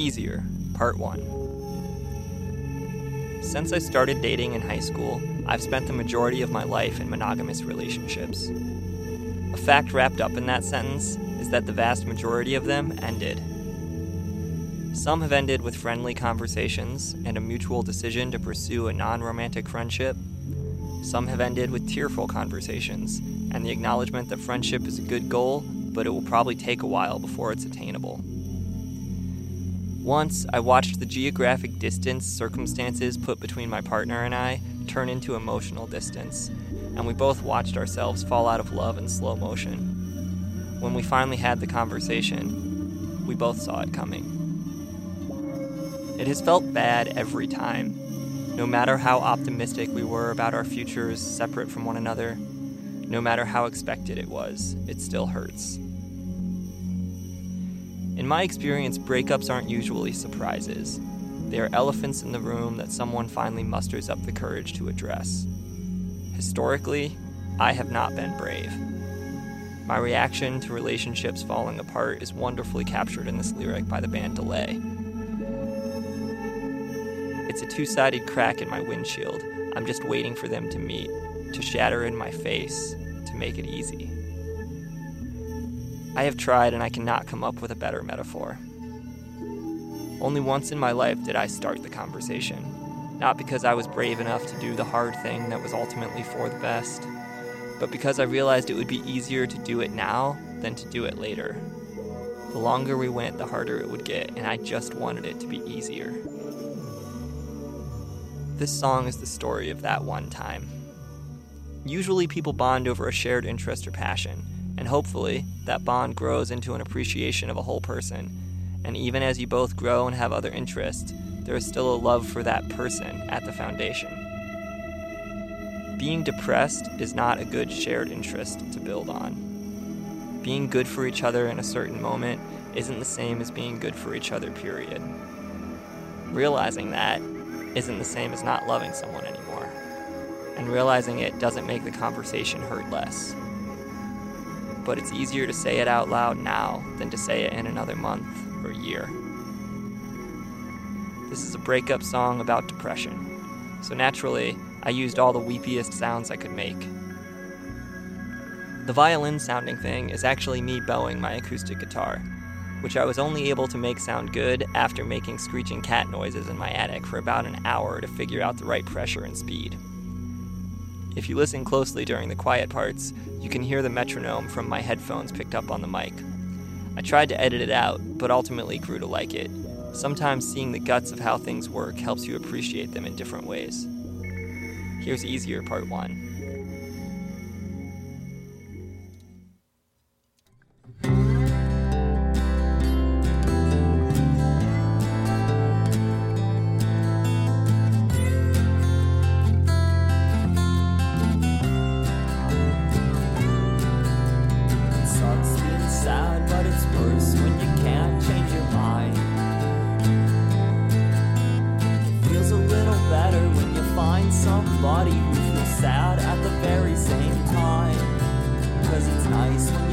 Easier, Part 1. Since I started dating in high school, I've spent the majority of my life in monogamous relationships. A fact wrapped up in that sentence is that the vast majority of them ended. Some have ended with friendly conversations and a mutual decision to pursue a non romantic friendship. Some have ended with tearful conversations and the acknowledgement that friendship is a good goal, but it will probably take a while before it's attainable. Once, I watched the geographic distance circumstances put between my partner and I turn into emotional distance, and we both watched ourselves fall out of love in slow motion. When we finally had the conversation, we both saw it coming. It has felt bad every time. No matter how optimistic we were about our futures separate from one another, no matter how expected it was, it still hurts. In my experience, breakups aren't usually surprises. They are elephants in the room that someone finally musters up the courage to address. Historically, I have not been brave. My reaction to relationships falling apart is wonderfully captured in this lyric by the band Delay. It's a two sided crack in my windshield. I'm just waiting for them to meet, to shatter in my face, to make it easy. I have tried and I cannot come up with a better metaphor. Only once in my life did I start the conversation, not because I was brave enough to do the hard thing that was ultimately for the best, but because I realized it would be easier to do it now than to do it later. The longer we went, the harder it would get, and I just wanted it to be easier. This song is the story of that one time. Usually, people bond over a shared interest or passion, and hopefully, that bond grows into an appreciation of a whole person. And even as you both grow and have other interests, there is still a love for that person at the foundation. Being depressed is not a good shared interest to build on. Being good for each other in a certain moment isn't the same as being good for each other, period. Realizing that isn't the same as not loving someone anymore. And realizing it doesn't make the conversation hurt less but it's easier to say it out loud now than to say it in another month or year. This is a breakup song about depression, so naturally, I used all the weepiest sounds I could make. The violin sounding thing is actually me bowing my acoustic guitar, which I was only able to make sound good after making screeching cat noises in my attic for about an hour to figure out the right pressure and speed. If you listen closely during the quiet parts, you can hear the metronome from my headphones picked up on the mic. I tried to edit it out, but ultimately grew to like it. Sometimes seeing the guts of how things work helps you appreciate them in different ways. Here's Easier Part 1. Somebody who feels sad at the very same time. Cause it's nice